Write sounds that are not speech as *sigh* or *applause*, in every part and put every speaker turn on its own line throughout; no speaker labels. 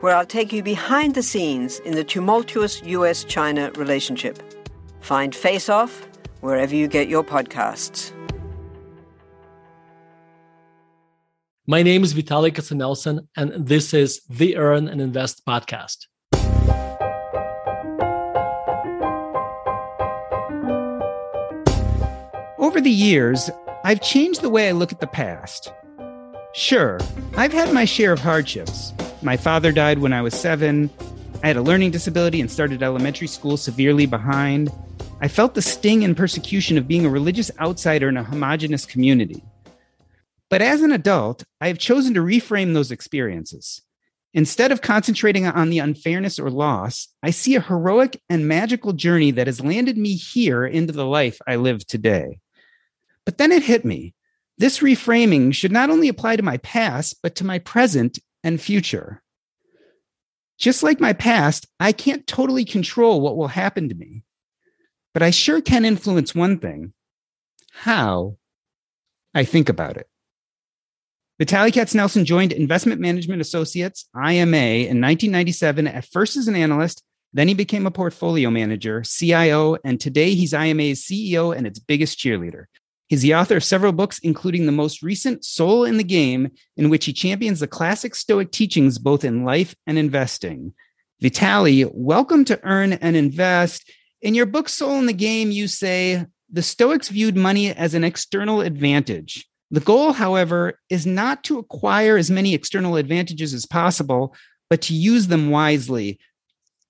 where I'll take you behind the scenes in the tumultuous US China relationship. Find Face Off wherever you get your podcasts.
My name is Vitaliy Katsenelson, and this is the Earn and Invest podcast.
Over the years, I've changed the way I look at the past. Sure, I've had my share of hardships my father died when I was seven. I had a learning disability and started elementary school severely behind. I felt the sting and persecution of being a religious outsider in a homogenous community. But as an adult, I have chosen to reframe those experiences. Instead of concentrating on the unfairness or loss, I see a heroic and magical journey that has landed me here into the life I live today. But then it hit me. This reframing should not only apply to my past, but to my present and future. Just like my past, I can't totally control what will happen to me, but I sure can influence one thing how I think about it. Vitaliy Katsenelson joined Investment Management Associates, IMA, in 1997, at first as an analyst, then he became a portfolio manager, CIO, and today he's IMA's CEO and its biggest cheerleader. He's the author of several books, including the most recent Soul in the Game, in which he champions the classic Stoic teachings both in life and investing. Vitaliy, welcome to Earn and Invest. In your book, Soul in the Game, you say the Stoics viewed money as an external advantage. The goal, however, is not to acquire as many external advantages as possible, but to use them wisely.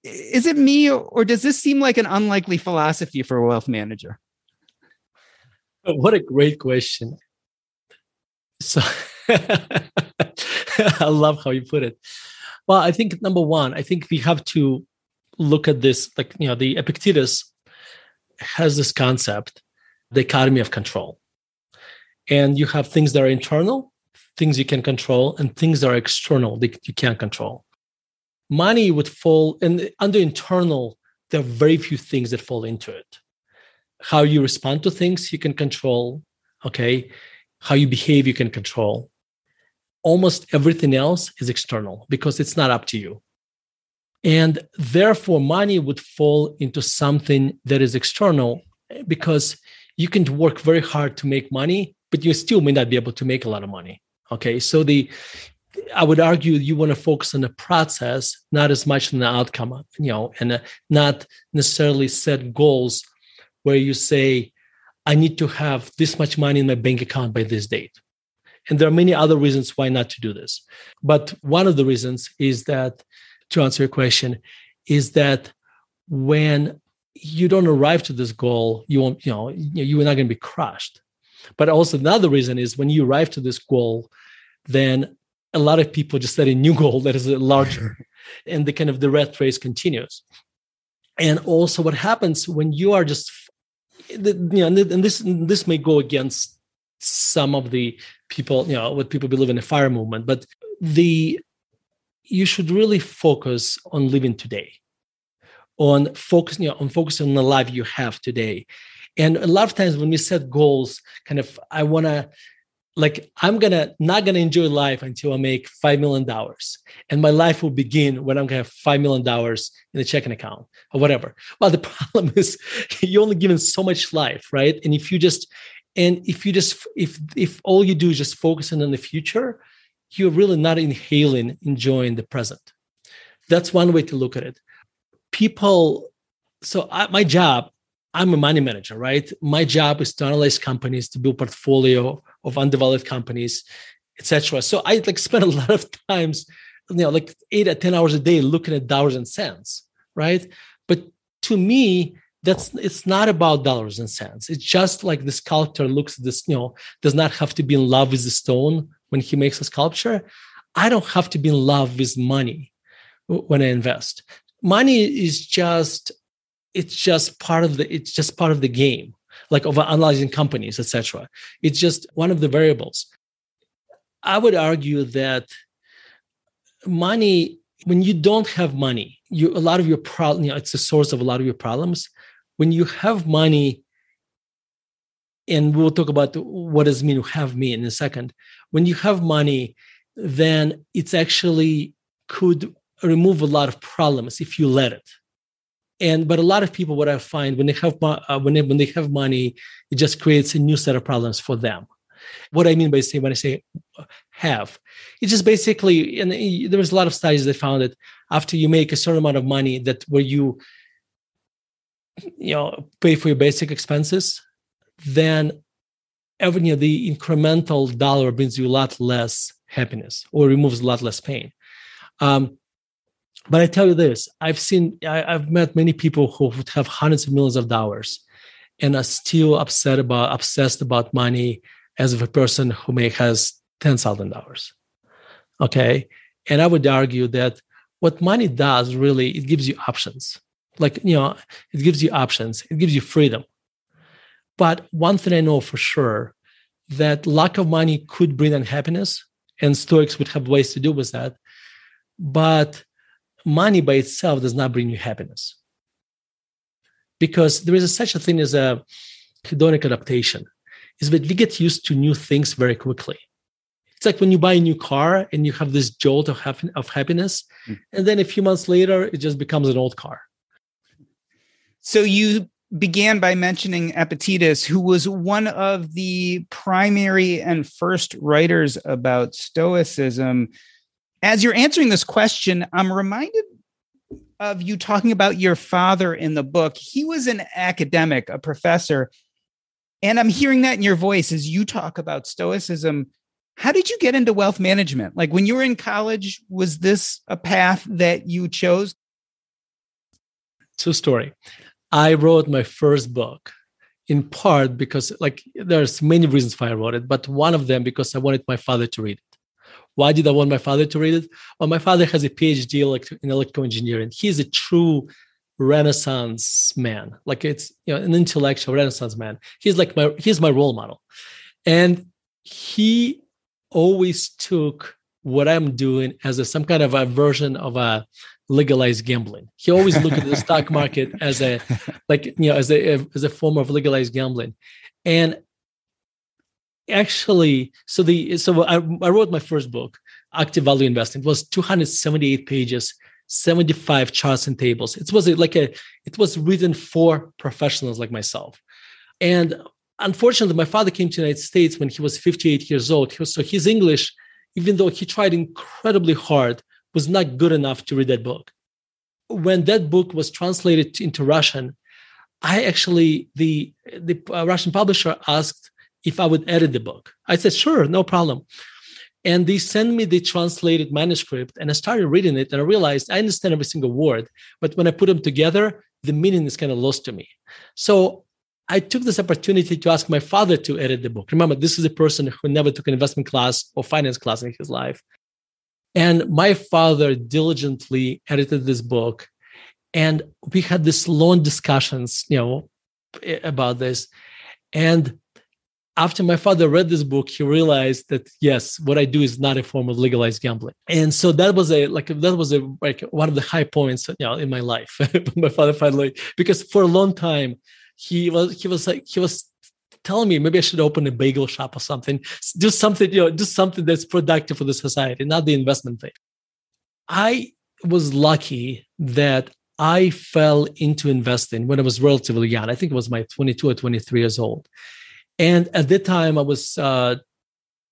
Is it me, or does this seem like an unlikely philosophy for a wealth manager?
What a great question. So *laughs* I love how you put it. Well, I think number one, I think we have to look at this like, you know, the Epictetus has this concept, the dichotomy of control. And you have things that are internal, things you can control, and things that are external that you can't control. Money would fall, and under internal, there are very few things that fall into it how you respond to things you can control okay? How you behave you can control. Almost everything else is external because it's not up to you. And therefore money would fall into something that is external because you can work very hard to make money but you still may not be able to make a lot of money okay? So the i would argue you want to focus on the process not as much on the outcome you know and uh, not necessarily set goals where you say, I need to have this much money in my bank account by this date. And there are many other reasons why not to do this. But one of the reasons is that, to answer your question, is that when you don't arrive to this goal, you won't, you know, you are not going to be crushed. But also another reason is when you arrive to this goal, then a lot of people just set a new *laughs* goal that is larger, and the kind of the rat race continues. And also, what happens when you are just the, you know, and this this may go against some of the people, you know, what people believe in the fire movement, but the you should really focus on living today, on focusing you know, on focusing on the life you have today. And a lot of times when we set goals, kind of, I want to like i'm gonna not gonna enjoy life until i make five million dollars. And my life will begin when i'm gonna have five million dollars in the checking account or whatever. Well the *laughs* problem is you're only given so much life right? And if you just and if you just if if all you do is just focusing on the future you're really not inhaling enjoying the present. That's one way to look at it. People so I, my job, I'm a money manager, right? My job is to analyze companies, to build portfolio of undeveloped companies, etc. So I like spend a *laughs* lot of times, you know, like eight or ten hours a day looking at dollars and cents, right? But to me, that's it's not about dollars and cents. It's just like the sculptor looks at this, you know, does not have to be in love with the stone when he makes a sculpture. I don't have to be in love with money when I invest. Money is just it's just part of the it's just part of the game like of analyzing companies etc it's just one of the variables. I would argue that money when you don't have money you a lot of your problem you know, it's the source of a lot of your problems. When you have money and we'll talk about what does mean to have me in a second. When you have money then it's actually could remove a lot of problems if you let it and but a lot of people what i find when they have uh, when they, when they have money it just creates a new set of problems for them. What i mean by saying when i say have it's just basically and there was a lot of studies that found that after you make a certain amount of money that where you you know pay for your basic expenses then every you know, the incremental dollar brings you a lot less happiness or removes a lot less pain. Um, but I tell you this: I've seen, I, have met many people who have hundreds of millions of dollars, and are still upset about, obsessed about money, as of a person who may has ten thousand dollars. Okay, and I would argue that what money does really, it gives you options. Like you know, it gives you options. It gives you freedom. But one thing I know for sure that lack of money could bring unhappiness, and Stoics would have ways to deal with that. But money by itself does not bring you happiness. Because there is a, such a thing as a hedonic adaptation is that we get used to new things very quickly. It's like when you buy a new car and you have this jolt of, of happiness mm. and then a few months later it just becomes an old car.
So you began by mentioning epictetus who was one of the primary and first writers about stoicism as you're answering this question, I'm reminded of you talking about your father in the book. He was an academic, a professor. And I'm hearing that in your voice as you talk about Stoicism. How did you get into wealth management? Like when you were in college, was this a path that you chose?
True story. I wrote my first book in part because, like, there's many reasons why I wrote it, but one of them because I wanted my father to read. Why did I want my father to read it? Well, my father has a PhD in electrical engineering. He's a true Renaissance man. Like it's you know an intellectual Renaissance man. He's like my he's my role model, and he always took what I'm doing as a, some kind of a version of a legalized gambling. He always looked at the *laughs* stock market as a like you know as a as a form of legalized gambling, and actually so the so I, I wrote my first book active value investing. It was 278 pages 75 charts and tables. It was like a it was written for professionals like myself. And unfortunately my father came to the united states when he was 58 years old. So his english even though he tried incredibly hard was not good enough to read that book. When that book was translated into russian i actually the the uh, russian publisher asked if I would edit the book. I said, sure, no problem. And they sent me the translated manuscript, and I started reading it, and I realized I understand every single word, but when I put them together, the meaning is kind of lost to me. So I took this opportunity to ask my father to edit the book. Remember, this is a person who never took an investment class or finance class in his life. And my father diligently edited this book. And we had this long discussions, you know, about this. And after my father read this book, he realized that yes, what I do is not a form of legalized gambling. And so that was a like that was a like one of the high points you know in my life. *laughs* my father finally because for a long time he was he was like he was telling me maybe I should open a bagel shop or something, do something you know do something that's productive for the society, not the investment thing. I was lucky that I fell into investing when I was relatively young. I think it was my 22 or 23 years old. And at that time, I was uh,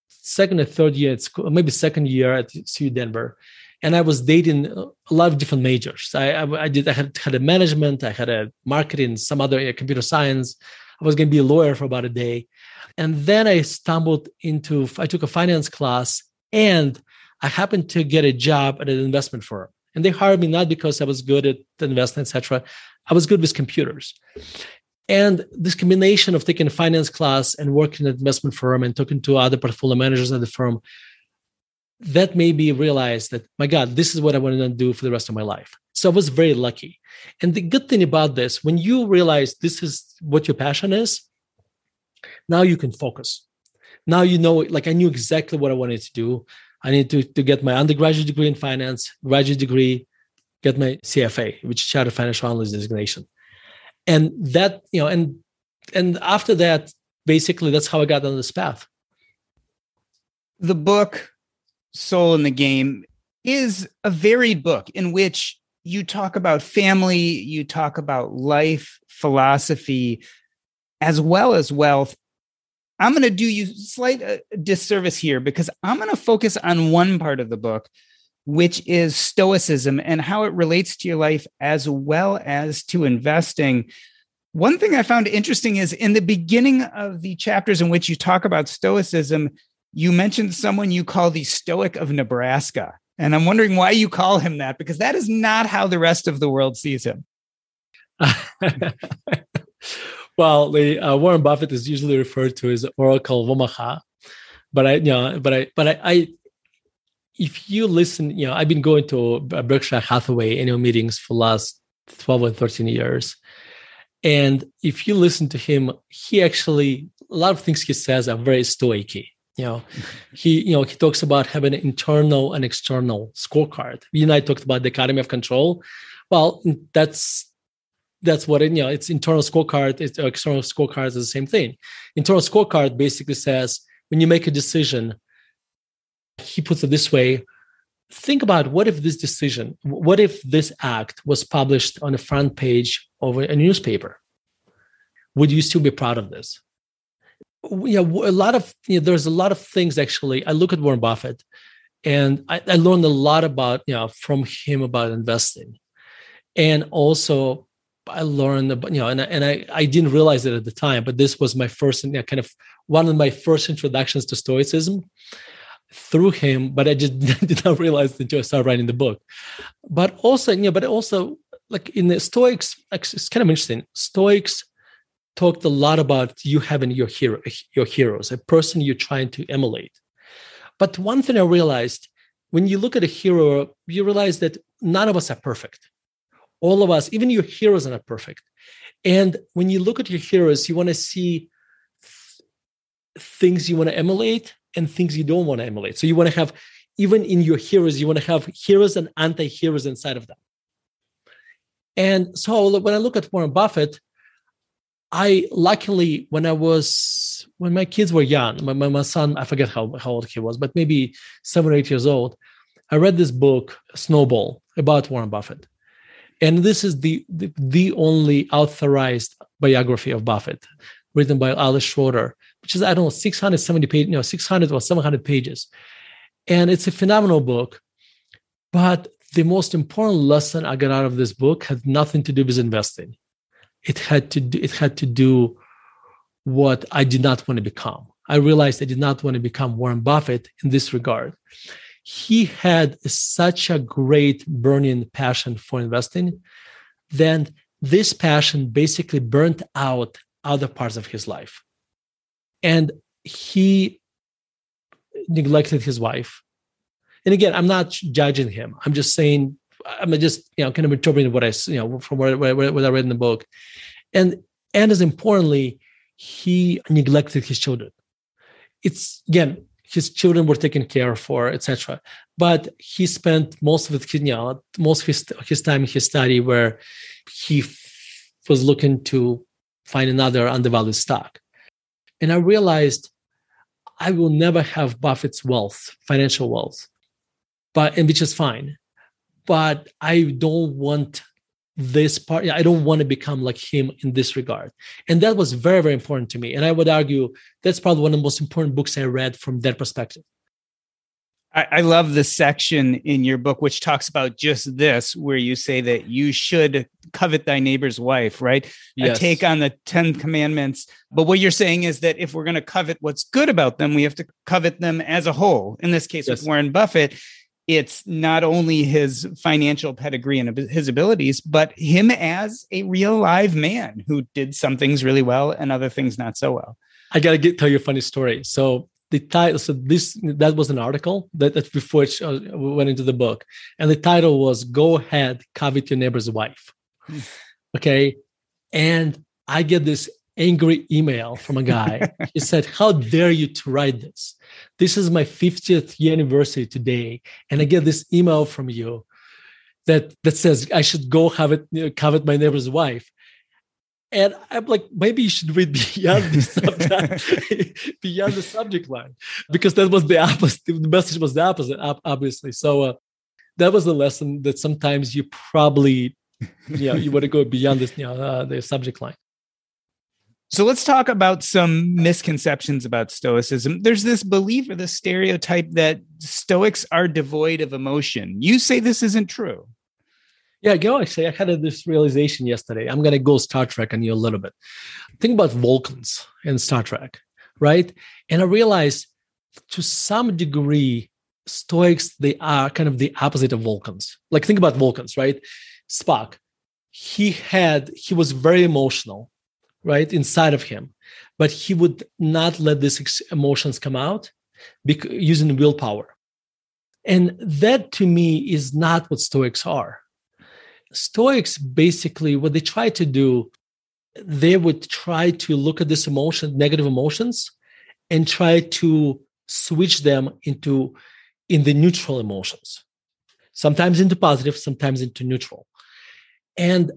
second or third year at school, maybe second year at CU Denver. and I was dating a lot of different majors. I, I, I did I had, had a management, I had a marketing, some other uh, computer science. I was going to be a lawyer for about a day, and then I stumbled into I took a finance class, and I happened to get a job at an investment firm. And they hired me not because I was good at investment, etc. I was good with computers. And this combination of taking a finance class and working at an investment firm and talking to other portfolio managers at the firm that made me realize that my god this is what i want to do for the rest of my life. So i was very lucky. And the good thing about this when you realize this is what your passion is now you can focus. Now you know like i knew exactly what i wanted to do. I need to, to get my undergraduate degree in finance graduate degree get my cfa which is chartered financial analyst designation and that you know and and after that basically that's how i got on this path
the book Soul in the Game is a varied book in which you talk about family, you talk about life, philosophy, as well as wealth. I'm going to do you slight uh, disservice here because I'm going to focus on one part of the book, which is Stoicism and how it relates to your life as well as to investing. One thing I found interesting is in the beginning of the chapters in which you talk about Stoicism, you mentioned someone you call the Stoic of Nebraska. And I'm wondering why you call him that, because that is not how the rest of the world sees him. *laughs*
well, the uh, Warren Buffett is usually referred to as Oracle Omaha, but I, you know, but I, but I, I, if you listen, you know, I've been going to Berkshire Hathaway annual meetings for last 12 or 13 years. And if you listen to him, he actually, a lot of things he says are very stoicy you know. *laughs* He you know he talks about having an internal and external scorecard. You and i talked about the dichotomy of control. Well that's that's what it, you know it's internal scorecard it's external scorecard is the same thing. Internal scorecard basically says when you make a decision he puts it this way think about what if this decision what if this act was published on the front page of a newspaper? Would you still be proud of this? Yeah, a lot of you know, there's a lot of things actually. I look at Warren Buffett, and I, I learned a lot about you know from him about investing, and also I learned about you know, and and I I didn't realize it at the time, but this was my first you know, kind of one of my first introductions to Stoicism through him. But I just *laughs* did not realize until I started writing the book. But also, yeah, but also like in the Stoics, it's kind of interesting. Stoics talked a lot about you having your hero, your heroes, a person you're trying to emulate. But one thing I realized when you look at a hero, you realize that none of us are perfect. All of us, even your heroes, are not perfect. And when you look at your heroes, you want to see things you want to emulate and things you don't want to emulate. So you want to have, even in your heroes, you want to have heroes and anti-heroes inside of them. And so when I look at Warren Buffett, I luckily when I was when my kids were young, my, my, my son, I forget how, how old he was, but maybe seven or eight years old, I read this book, Snowball, about Warren Buffett. And this is the, the, the only authorized biography of Buffett, written by Alice Schroeder, which is, I don't know, 670 pages, you know, 600 or 700 pages. And it's a phenomenal book. But the most important lesson I got out of this book had nothing to do with investing it had to do, it had to do what I did not want to become. I realized I did not want to become Warren Buffett in this regard. He had such a great burning passion for investing, then this passion basically burnt out other parts of his life. And he neglected his wife. And again, I'm not judging him. I'm just saying I'm just you know kind of interpreting what I you know from what, what, what I read in the book, and and as importantly, he neglected his children. It's again his children were taken care for, etc. But he spent most of it, you know, most of his his time in his study where he f- was looking to find another undervalued stock, and I realized I will never have Buffett's wealth, financial wealth, but and which is fine but I don't want this part. I don't want to become like him in this regard. And that was very, very important to me. And I would argue that's probably one of the most important books I read from that perspective.
I, I love the section in your book which talks about just this, where you say that you should covet thy neighbor's wife, right?
Yes.
A take on the Ten Commandments. But what you're saying is that if we're going to covet what's good about them, we have to covet them as a whole. In this case,
Yes.
with Warren Buffett, it's not only his financial pedigree and his abilities, but him as a real live man who did some things really well and other things not so well.
I gotta get, tell you a funny story. So the title, so this that was an article that that's before it uh, went into the book, and the title was "Go ahead, covet your neighbor's wife." okay, and I get this angry email from a guy. *laughs* he said, "How dare you to write this? This is my 50th year anniversary today, and I get this email from you that that says I should go have it you know, covet my neighbor's wife." And I'm like, maybe you should read beyond the *laughs* subject, beyond the subject line, because that was the opposite. The message was the opposite, obviously. So uh, that was the lesson that sometimes you probably, you know, you want to go beyond this, you know, uh, the subject line.
So let's talk about some misconceptions about Stoicism. There's this belief or this stereotype that Stoics are devoid of emotion. You say this isn't true.
Yeah, you know, actually, I had this realization yesterday. I'm going to go Star Trek on you a little bit. Think about Vulcans in Star Trek, right? And I realized to some degree, Stoics, they are kind of the opposite of Vulcans. Like, think about Vulcans, right? Spock, he had, he was very emotional, right, inside of him, but he would not let these emotions come out bec- using willpower. And that to me is not what Stoics are. Stoics basically what they try to do, they would try to look at this emotion, negative emotions, and try to switch them into in the neutral emotions, sometimes into positive, sometimes into neutral. And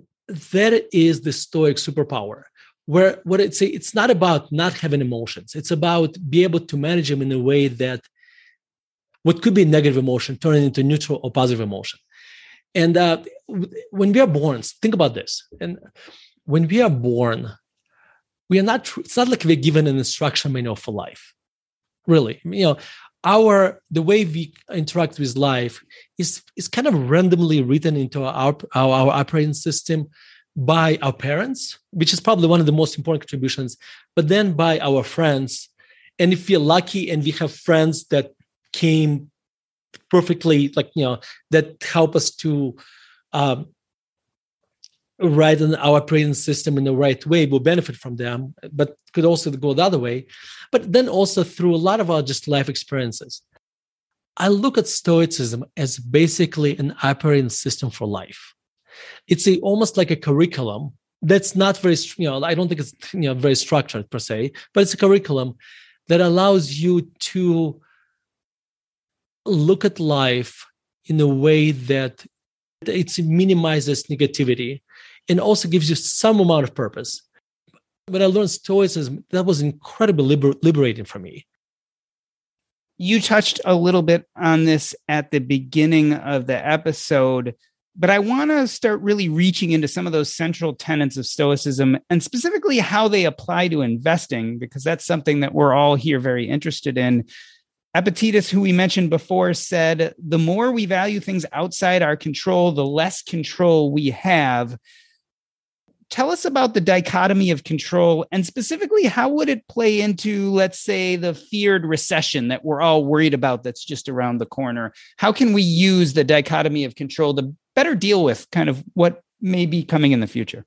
that is the Stoic superpower. Where what it's say, it's not about not having emotions. It's about be able to manage them in a way that what could be a negative emotion turn into neutral or positive emotion. And uh, when we are born, think about this. And when we are born, we are not. It's not like we're given an instruction manual for life. Really, you know, our the way we interact with life is is kind of randomly written into our our, our operating system by our parents, which is probably one of the most important contributions. But then by our friends, and if we're lucky and we have friends that came perfectly like you know that help us to um, write in our operating system in the right way will benefit from them but could also go the other way. But then also through a lot of our just life experiences. I look at stoicism as basically an operating system for life. It's a, almost like a curriculum that's not very you know i don't think it's you know very structured per se but it's a curriculum that allows you to look at life in a way that it minimizes negativity and also gives you some amount of purpose. When I learned Stoicism, that was incredibly liber- liberating for me.
You touched a little bit on this at the beginning of the episode, but I want to start really reaching into some of those central tenets of Stoicism and specifically how they apply to investing, because that's something that we're all here very interested in. Epictetus, who we mentioned before, said, The more we value things outside our control, the less control we have. Tell us about the dichotomy of control and specifically how would it play into, let's say, the feared recession that we're all worried about that's just around the corner? How can we use the dichotomy of control to better deal with kind of what may be coming in the future?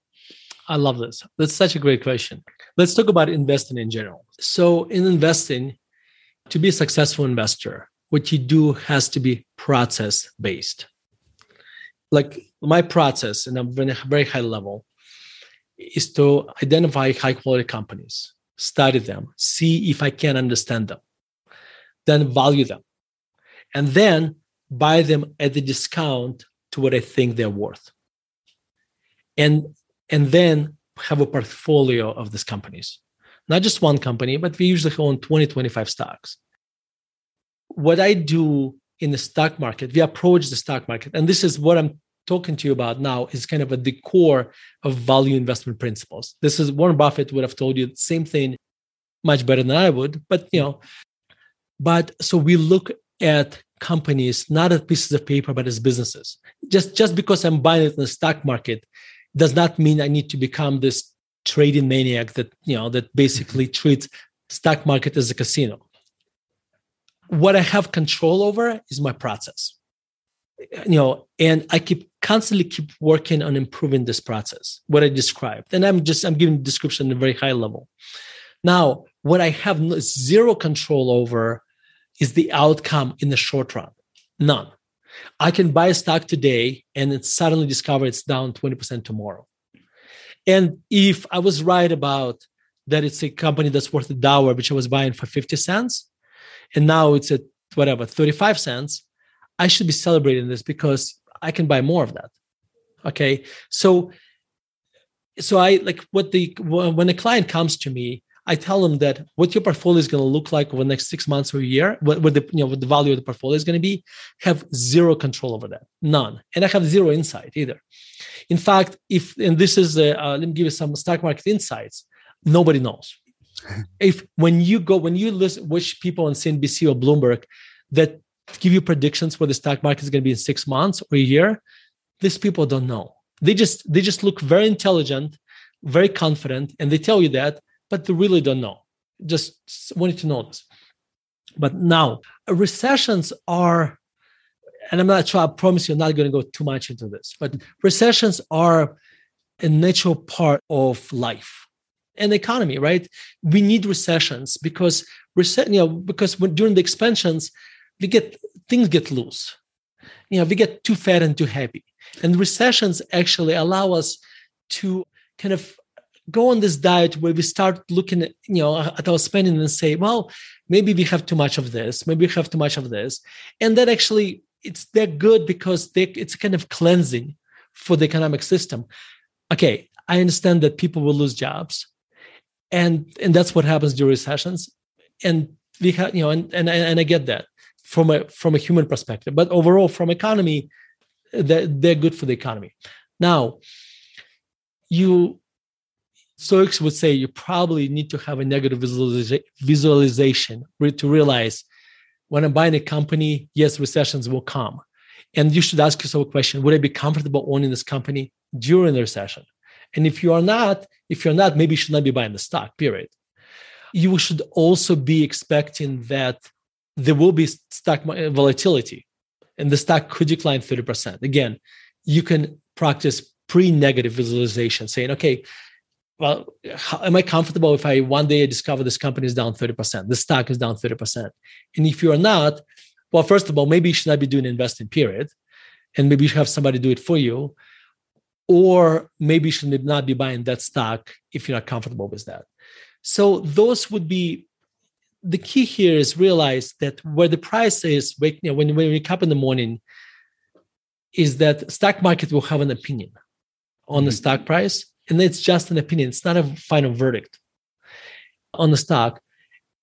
I love this. That's such a great question. Let's talk about investing in general. So, in investing, to be a successful investor, what you do has to be process based. Like my process, and I'm very, very high level, is to identify high quality companies, study them, see if I can understand them, then value them, and then buy them at the discount to what I think they're worth. And and then have a portfolio of these companies not just one company, but we usually own 20, 25 stocks. What I do in the stock market, we approach the stock market, and this is what I'm talking to you about now is kind of at the core of value investment principles. This is Warren Buffett would have told you the same thing much better than I would, but you know, but so we look at companies not as pieces of paper but as businesses just just because i'm buying it in the stock market does not mean i need to become this trading maniac that you know that basically mm-hmm. treats stock market as a casino. What i have control over is my process. You know and i keep constantly keep working on improving this process what i described. And i'm just i'm giving description at a very high level. Now what i have zero control over is the outcome in the short run. None. I can buy a stock today and it suddenly discover it's down 20% tomorrow and if i was right about that it's a company that's worth a dollar which i was buying for 50 cents and now it's at whatever 35 cents I should be celebrating this because I can buy more of that. Okay. So, so I like what the, when a client comes to me, I tell them that what your portfolio is going to look like over the next six months or a year, what, what the you know what the value of the portfolio is going to be, have zero control over that, none, and I have zero insight either. In fact, if and this is a, uh, let me give you some stock market insights. Nobody knows. *laughs* if when you go when you listen, which people on CNBC or Bloomberg that give you predictions where the stock market is going to be in six months or a year these people don't know they just they just look very intelligent very confident and they tell you that but they really don't know just wanted to know this but now recessions are and i'm not sure i promise you i'm not going to go too much into this but recessions are a natural part of life and economy right? We need recessions because you know because when, during the expansions we get things get loose. You know we get too fat and too happy and recessions actually allow us to kind of go on this diet where we start looking at you know at our spending and say well maybe we have too much of this maybe we have too much of this. And that actually it's they're good because they, it's a kind of cleansing for the economic system. Okay i understand that people will lose jobs and and that's what happens during recessions. And we have you know and and, and i get that from a from a human perspective but overall from economy they're, they're good for the economy. Now you stoics would say you probably need to have a negative visualization to realize when i'm buying a company yes recessions will come. And you should ask yourself a question would i be comfortable owning this company during the recession? And if you are not if you're not maybe you should not be buying the stock period. You should also be expecting that there will be stock uh, volatility and the stock could decline 30%. Again, you can practice pre-negative visualization saying, okay, well, how, am I comfortable if I one day I discover this company is down 30%, the stock is down 30%? And if you are not, well, first of all, maybe you should not be doing investing period. And maybe you should have somebody do it for you. Or maybe you should not be buying that stock if you're not comfortable with that. So those would be the key here is realize that where the price is you know, when, when you wake up in the morning is that stock market will have an opinion on mm-hmm. the stock price and it's just an opinion it's not a final verdict on the stock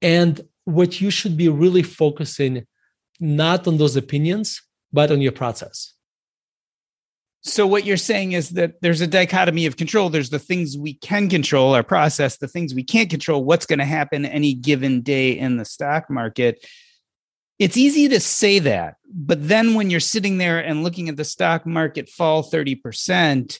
and what you should be really focusing not on those opinions but on your process
so what you're saying is that there's a dichotomy of control. There's the things we can control, our process, the things we can't control, what's going to happen any given day in the stock market. It's easy to say that, but then when you're sitting there and looking at the stock market fall 30%,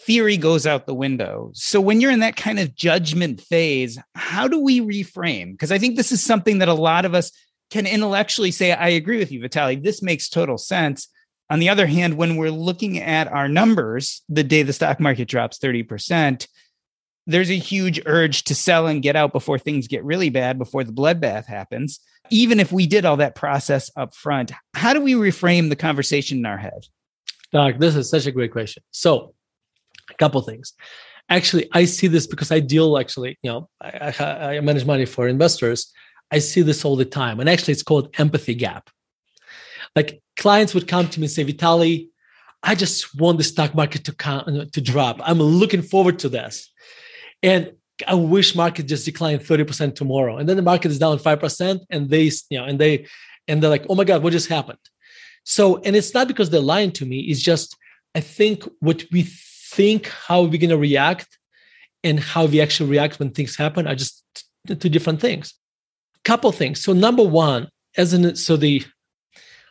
theory goes out the window. So when you're in that kind of judgment phase, how do we reframe? Because I think this is something that a lot of us can intellectually say, I agree with you, Vitaliy. This makes total sense on the other hand, when we're looking at our numbers, the day the stock market drops 30%, there's a huge urge to sell and get out before things get really bad, before the bloodbath happens. Even if we did all that process up front, how do we reframe the conversation in our head?
Doc, this is such a great question. So, a couple things. Actually, I see this because I deal actually, you know, I, I, I manage money for investors. I see this all the time. And actually, it's called empathy gap. Like clients would come to me and say, Vitaliy, I just want the stock market to come, to drop. I'm looking forward to this. And I wish market just declined 30% tomorrow. And then the market is down 5% and they, you know, and they, and they're like, oh my God, what just happened? So, and it's not because they're lying to me. It's just, I think what we think, how we're going to react and how we actually react when things happen are just two different things. Couple things. So number one, as in, so the,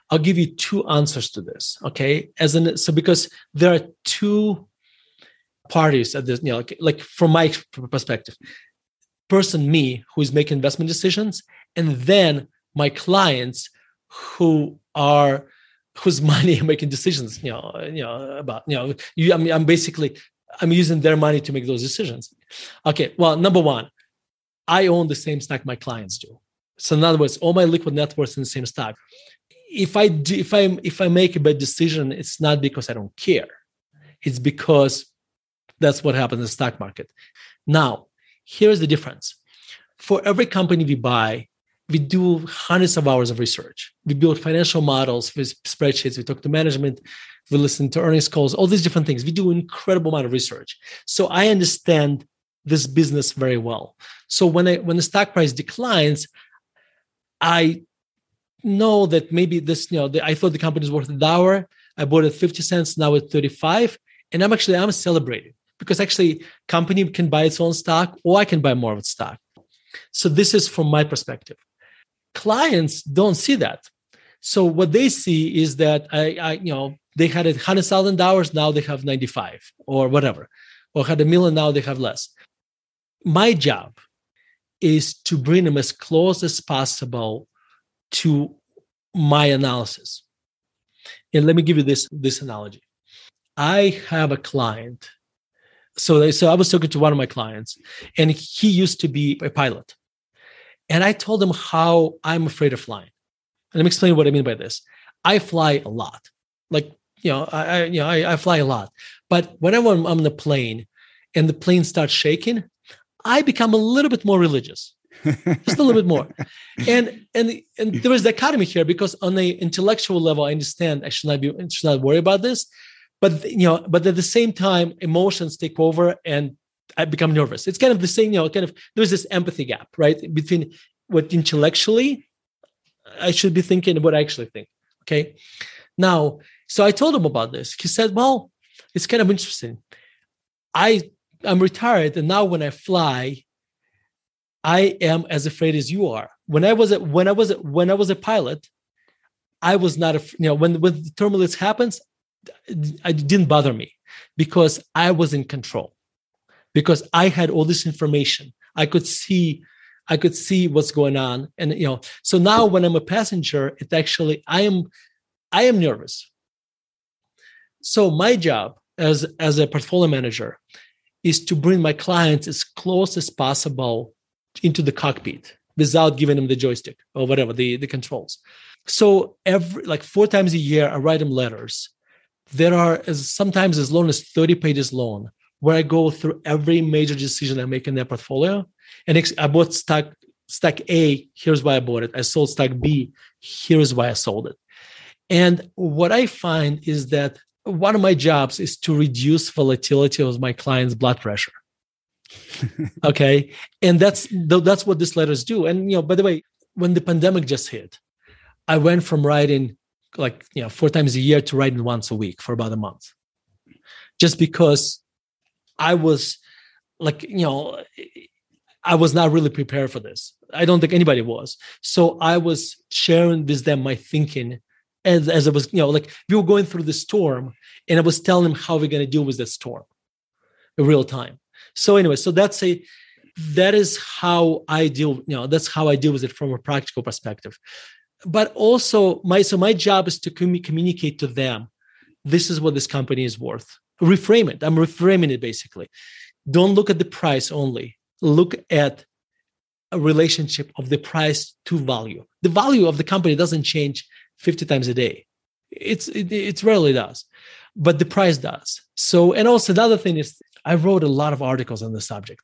I'll give you two answers to this. Okay, as in so because there are two parties at this, you know, like, like from my perspective, person me who is making investment decisions, and then my clients who are whose *laughs* money are making decisions. You know, uh, you know about you know you. I mean, I'm basically I'm using their money to make those decisions. Okay, well, number one, I own the same stock my clients do. So in other words, all my liquid net worth in the same stock. If I do, if I if I make a bad decision, it's not because I don't care. It's because that's what happens in the stock market. Now, here's the difference. For every company we buy, we do hundreds of hours of research. We build financial models with spreadsheets. We talk to management. We listen to earnings calls, all these different things. We do incredible amount of research. So I understand this business very well. So when I when the stock price declines, I know that maybe this, you know, the, I thought the company is worth a dollar. I bought it 50 cents, now it's 35. And I'm actually I'm celebrating because actually company can buy its own stock or I can buy more of its stock. So this is from my perspective. Clients don't see that. So what they see is that I, I you know, they had a hundred thousand dollars, now they have 95 or whatever, or had a million, now they have less. My job is to bring them as close as possible to my analysis. And let me give you this, this analogy. I have a client. So, they, so I was talking to one of my clients, and he used to be a pilot. And I told him how I'm afraid of flying. And let me explain what I mean by this. I fly a lot. Like, you know, I, I you know, I, I, fly a lot. But whenever I'm on the plane and the plane starts shaking, I become a little bit more religious. just a little bit more *laughs* and and and there is the dichotomy here because on the intellectual level i understand i should not be should not worry about this but you know but at the same time emotions take over and i become nervous. It's kind of the same you know kind of there's this empathy gap right between what intellectually i should be thinking and what i actually think okay? Now so i told him about this. He said well it's kind of interesting. I i'm retired and now when i fly I am as afraid as you are. When I was a, when I was a, when I was a pilot, I was not a you know when when the turbulence happens, it didn't bother me because I was in control because I had all this information. I could see I could see what's going on and you know so now when I'm a passenger it actually I am I am nervous. So my job as as a portfolio manager is to bring my clients as close as possible into the cockpit without giving them the joystick or whatever the, the controls. So every like four times a year, I write them letters. There are as sometimes as long as 30 pages long, where I go through every major decision I make in their portfolio. And I bought stock stock A, here's why I bought it. I sold stock B, here's why I sold it. And what I find is that one of my jobs is to reduce volatility of my client's blood pressure. *laughs* okay and that's that's what these letters do and you know by the way when the pandemic just hit i went from writing like you know four times a year to writing once a week for about a month just because i was like you know i was not really prepared for this. I don't think anybody was. So i was sharing with them my thinking as, as i was you know like we were going through the storm and i was telling them how we're going to deal with that storm in real time. So anyway so that's a that is how i deal you know that's how i deal with it from a practical perspective. But also my so my job is to com- communicate to them this is what this company is worth reframe it. I'm reframing it basically. Don't look at the price only. Look at a relationship of the price to value. The value of the company doesn't change 50 times a day. It's it, it rarely does but the price does. So and also the other thing is I wrote a lot of articles on the subject.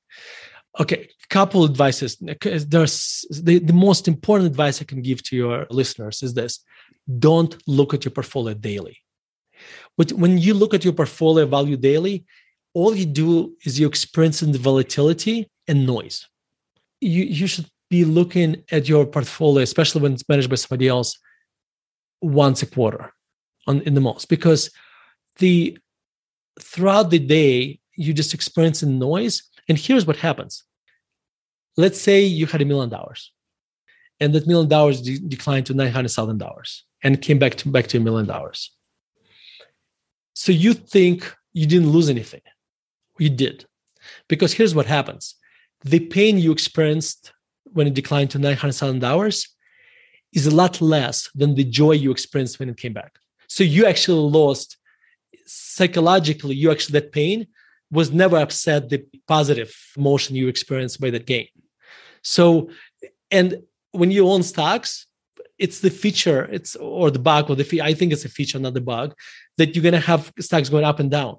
Okay, couple advices. There's the, the most important advice I can give to your listeners is this: don't look at your portfolio daily. But when you look at your portfolio value daily, all you do is you experience the volatility and noise. You you should be looking at your portfolio, especially when it's managed by somebody else, once a quarter, on in the most, because the throughout the day you just experience noise. And here's what happens. Let's say you had a million dollars and that million dollars de- declined to $900,000. and came back to back to a million dollars. So you think you didn't lose anything. You did. Because here's what happens. The pain you experienced when it declined to $900,000 is a lot less than the joy you experienced when it came back. So you actually lost psychologically, you actually, that pain was never upset the positive emotion you experienced by that gain. So, and when you own stocks, it's the feature, it's or the bug or the fee. I think it's a feature, not the bug, that you're gonna have stocks going up and down.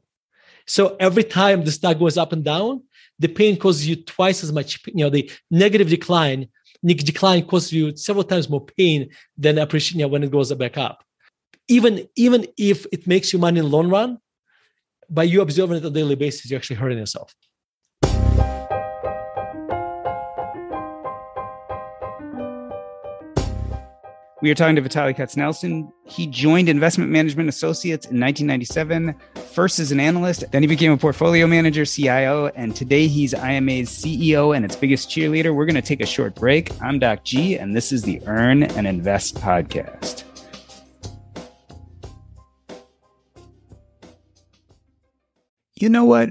So every time the stock goes up and down, the pain causes you twice as much. You know, the negative decline, decline causes you several times more pain than appreciation you know, when it goes back up. Even even if it makes you money in the long run, by you observing it on a daily basis, you're actually hurting yourself.
We are talking to Vitaliy Katsenelson. He joined Investment Management Associates in 1997, first as an analyst, then he became a portfolio manager, CIO, and today he's IMA's CEO and its biggest cheerleader. We're going to take a short break. I'm Doc G, and this is the Earn and Invest podcast. You know what?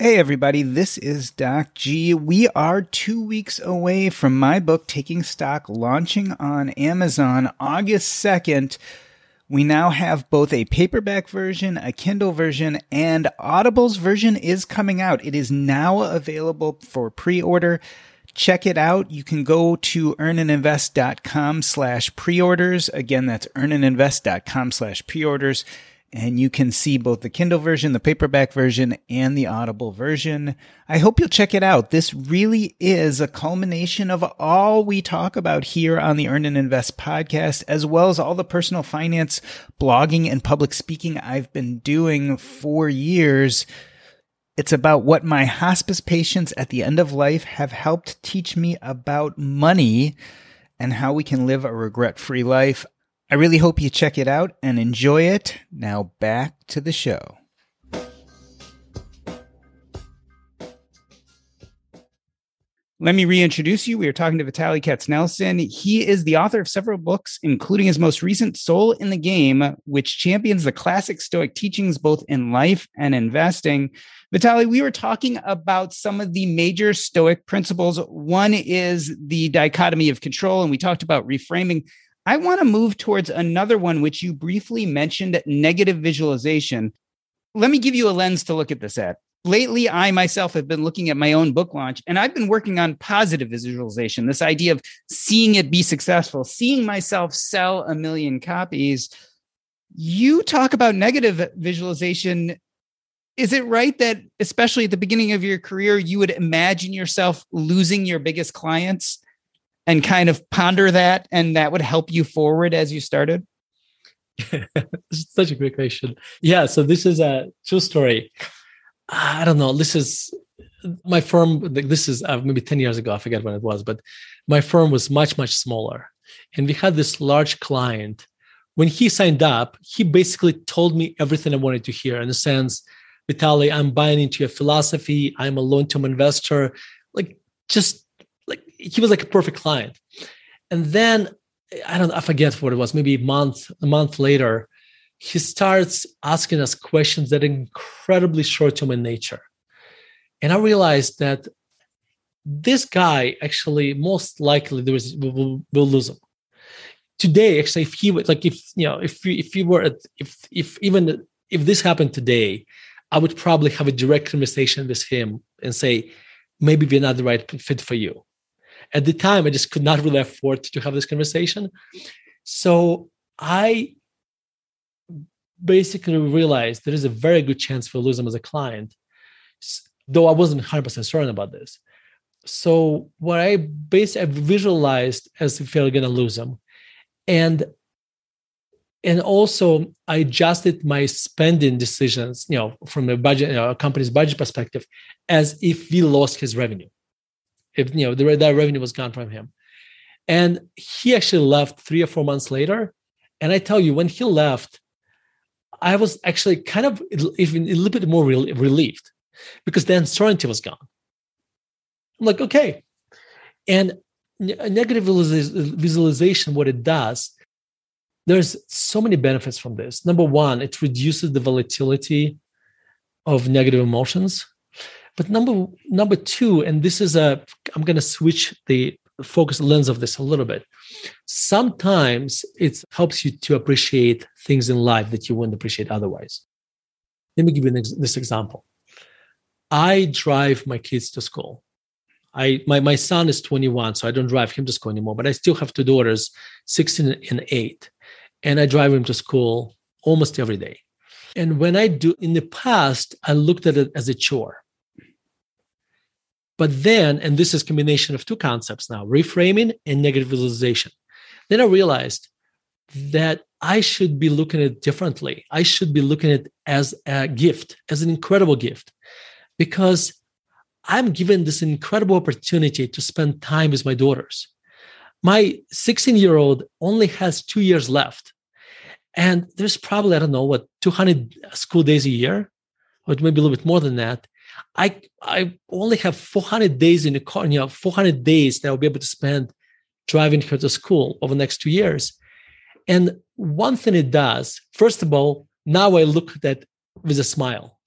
Hey, everybody, this is Doc G. We are two weeks away from my book, Taking Stock, launching on Amazon August 2nd. We now have both a paperback version, a Kindle version, and Audible's version is coming out. It is now available for pre-order. Check it out. You can go to earnandinvest.com slash pre-orders. Again, that's earnandinvest.com slash pre-orders and you can see both the Kindle version, the paperback version, and the Audible version. I hope you'll check it out. This really is a culmination of all we talk about here on the Earn and Invest podcast, as well as all the personal finance blogging and public speaking I've been doing for years. It's about what my hospice patients at the end of life have helped teach me about money and how we can live a regret free life. I really hope you check it out and enjoy it. Now back to the show. Let me reintroduce you. We are talking to Vitaliy Katsenelson. He is the author of several books, including his most recent Soul in the Game, which champions the classic Stoic teachings both in life and investing. Vitaliy, we were talking about some of the major Stoic principles. One is the dichotomy of control, and we talked about reframing. I want to move towards another one, which you briefly mentioned negative visualization. Let me give you a lens to look at this at. Lately, I myself have been looking at my own book launch and I've been working on positive visualization, this idea of seeing it be successful, seeing myself sell a million copies. You talk about negative visualization. Is it right that, especially at the beginning of your career, you would imagine yourself losing your biggest clients? And kind of ponder that and that would help you forward as you started? *laughs*
such a great question. Yeah, so this is a true story. I don't know. This is my firm. This is uh, maybe 10 years ago. I forget when it was, but my firm was much, much smaller. And we had this large client. When he signed up, he basically told me everything I wanted to hear in the sense, Vitaliy, I'm buying into your philosophy. I'm a long term investor like just he was like a perfect client. And then I don't I forget what it was, maybe a month, a month later, he starts asking us questions that are incredibly short-term in nature. And I realized that this guy actually most likely there was will, will lose him today actually if he would like if you know if if you were at, if if even if this happened today i would probably have a direct conversation with him and say maybe we're not the right fit for you at the time i just could not really afford to have this conversation. So i basically realized there is a very good chance for lose him as a client though i wasn't 100% certain about this. So what i basically visualized as if you're going to lose him. And and also i adjusted my spending decisions you know from a budget you know, a company's budget perspective as if we lost his revenue if you know the, that revenue was gone from him. And he actually left three or four months later. And i tell you when he left i was actually kind of even a little bit more relieved because the uncertainty was gone. I'm like okay. And negative visualization what it does there's so many benefits from this. Number one it reduces the volatility of negative emotions but number number two and this is a i'm going to switch the focus lens of this a little bit sometimes it helps you to appreciate things in life that you wouldn't appreciate otherwise let me give you this example i drive my kids to school I my, my son is 21, so I don't drive him to school anymore, but I still have two daughters, 16 and 8. And I drive him to school almost every day. And when I do in the past, I looked at it as a chore. But then, and this is combination of two concepts now, reframing and negative visualization. Then I realized that I should be looking at it differently. I should be looking at it as a gift, as an incredible gift. Because I'm given this incredible opportunity to spend time with my daughters. My 16 year old only has two years left. And there's probably, I don't know, what, 200 school days a year, or maybe a little bit more than that. I, I only have 400 days in the car, you know, 400 days that I'll be able to spend driving her to school over the next two years. And one thing it does, first of all, now I look at that with a smile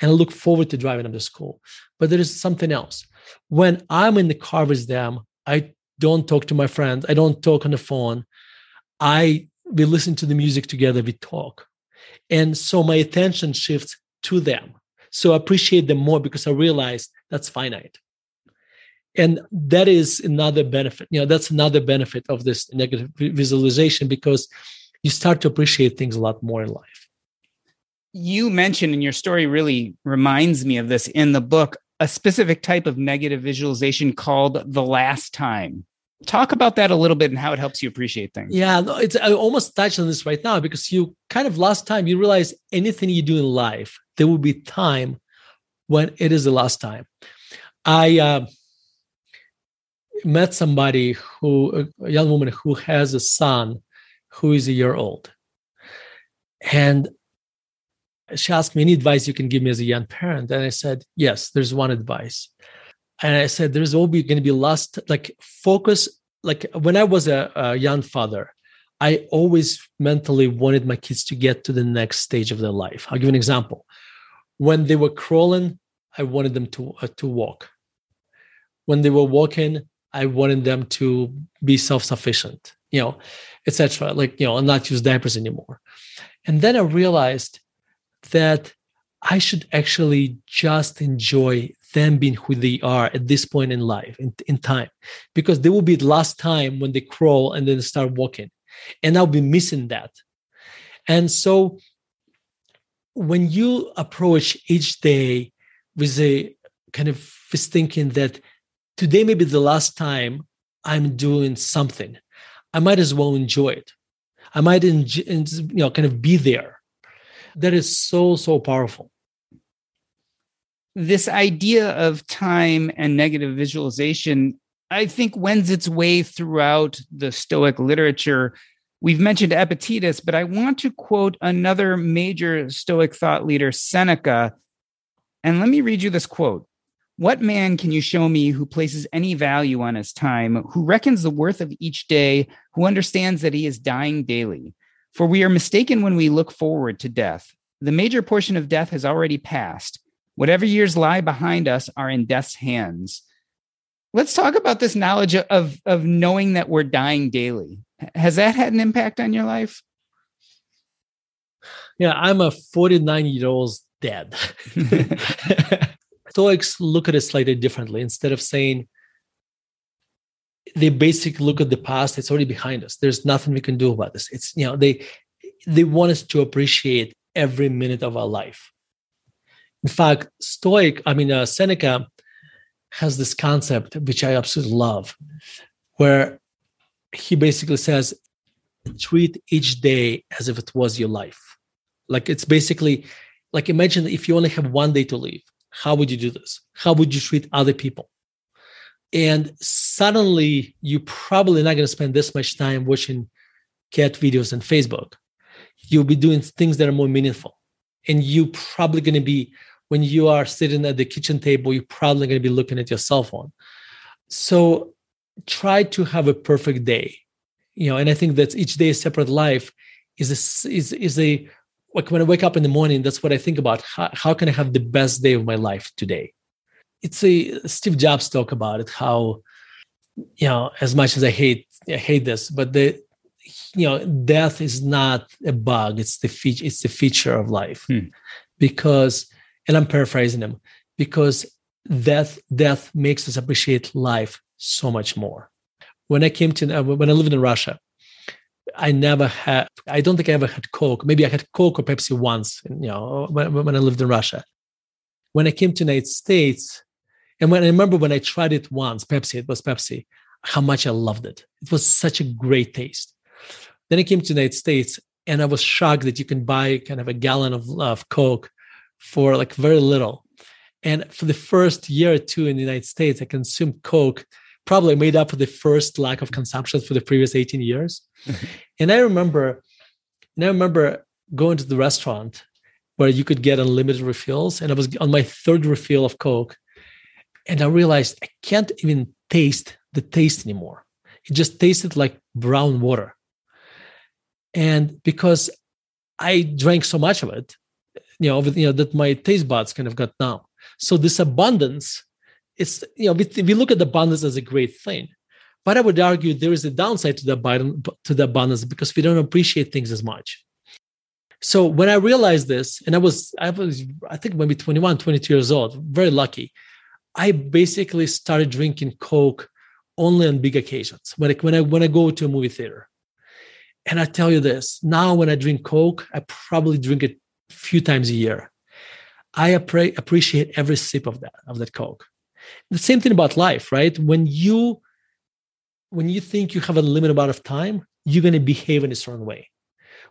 and I look forward to driving them to school. But there is something else. When I'm in the car with them, I don't talk to my friends. I don't talk on the phone. I we listen to the music together. We talk, and so my attention shifts to them. So I appreciate them more because I realize that's finite, and that is another benefit. You know, that's another benefit of this negative visualization because you start to appreciate things a lot more in life
you mentioned in your story really reminds me of this in the book a specific type of negative visualization called the last time talk about that a little bit and how it helps you appreciate things.
Yeah it's i almost touched on this right now because you kind of last time you realize anything you do in life there will be time when it is the last time. I uh, met somebody who a young woman who has a son who is a year old. And she asked me any advice you can give me as a young parent? And i said yes there's one advice and i said there's always going to be last like focus like when i was a, a, young father i always mentally wanted my kids to get to the next stage of their life. I'll give an example. When they were crawling i wanted them to uh, to walk. When they were walking i wanted them to be self-sufficient you know etc like you know and not use diapers anymore. And then i realized that I should actually just enjoy them being who they are at this point in life, in, in time, because they will be the last time when they crawl and then start walking. And I'll be missing that. And so when you approach each day with a kind of thinking that today may be the last time I'm doing something, I might as well enjoy it. I might, enjoy, you know, kind of be there that is so so powerful
this idea of time and negative visualization i think wends its way throughout the stoic literature we've mentioned epictetus but i want to quote another major stoic thought leader seneca and let me read you this quote What man can you show me who places any value on his time, who reckons the worth of each day, who understands that he is dying daily? For we are mistaken when we look forward to death. The major portion of death has already passed. Whatever years lie behind us are in death's hands. Let's talk about this knowledge of, of knowing that we're dying daily. Has that had an impact on your life?
Yeah, I'm a 49 year old dad. *laughs* *laughs* Stoics look at it slightly differently. Instead of saying, they basically look at the past, it's already behind us. There's nothing we can do about this. It's, you know, they they want us to appreciate every minute of our life. In fact, Stoic, I mean, uh, Seneca has this concept, which I absolutely love, where he basically says, treat each day as if it was your life. Like it's basically like imagine if you only have one day to live, how would you do this? How would you treat other people? And suddenly you're probably not going to spend this much time watching cat videos on Facebook. You'll be doing things that are more meaningful. And you probably going to be, when you are sitting at the kitchen table, you're probably going to be looking at your cell phone. So try to have a perfect day. You know, and I think that each day a separate life is a, is, is a like when I wake up in the morning, that's what I think about. How, how can I have the best day of my life today? It's a Steve Jobs talk about it. How you know, as much as I hate I hate this, but the you know, death is not a bug. It's the feature. It's the feature of life, hmm. because, and I'm paraphrasing him, because death death makes us appreciate life so much more. When I came to when I lived in Russia, I never had, I don't think I ever had Coke. Maybe I had Coke or Pepsi once, you know, when, when I lived in Russia. When I came to United States, and when I remember when I tried it once, Pepsi, it was Pepsi, how much I loved it. It was such a great taste. Then I came to the United States and I was shocked that you can buy kind of a gallon of, of Coke for like very little. And for the first year or two in the United States, I consumed Coke probably made up for the first lack of consumption for the previous 18 years. *laughs* and I remember, and I remember going to the restaurant where you could get unlimited refills. And I was on my third refill of Coke. And I realized I can't even taste the taste anymore. It just tasted like brown water. And because I drank so much of it, you know, you know that my taste buds kind of got numb. So this abundance it's you know we, we look at the abundance as a great thing. But i would argue there is a downside to the abundance to the abundance because we don't appreciate things as much. So when i realized this and i was i was i think maybe 21 22 years old very lucky i basically started drinking coke only on big occasions. When I, when I when i go to a movie theater and i tell you this now when i drink coke i probably drink it a few times a year i appreciate every sip of that of that coke the same thing about life, right? When you when you think you have a limited amount of time, you're going to behave in a certain way.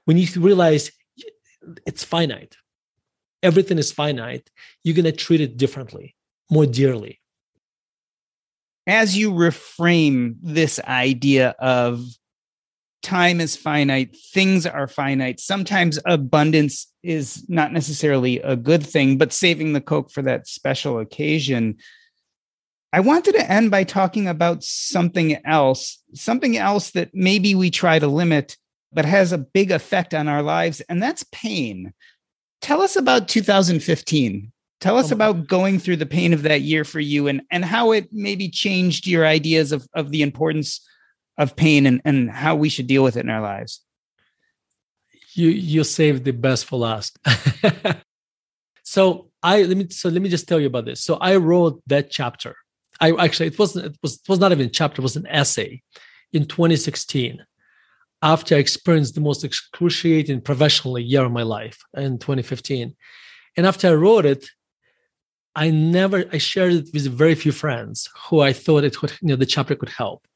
When you realize it's finite, everything is finite, you're going to treat it differently, more dearly.
As you reframe this idea of time is finite, things are finite, sometimes abundance is not necessarily a good thing, but saving the Coke for that special occasion I wanted to end by talking about something else, something else that maybe we try to limit, but has a big effect on our lives, and that's pain. Tell us about 2015. Tell us oh about going through the pain of that year for you and, and how it maybe changed your ideas of, of the importance of pain and, and how we should deal with it in our lives.
You you saved the best for last. *laughs* so I let me so let me just tell you about this. So I wrote that chapter I actually it wasn't it was it was not even a chapter, it was an essay in 2016 after I experienced the most excruciating professional year of my life in 2015. And after I wrote it, I never I shared it with very few friends who I thought it would, you know, the chapter could help.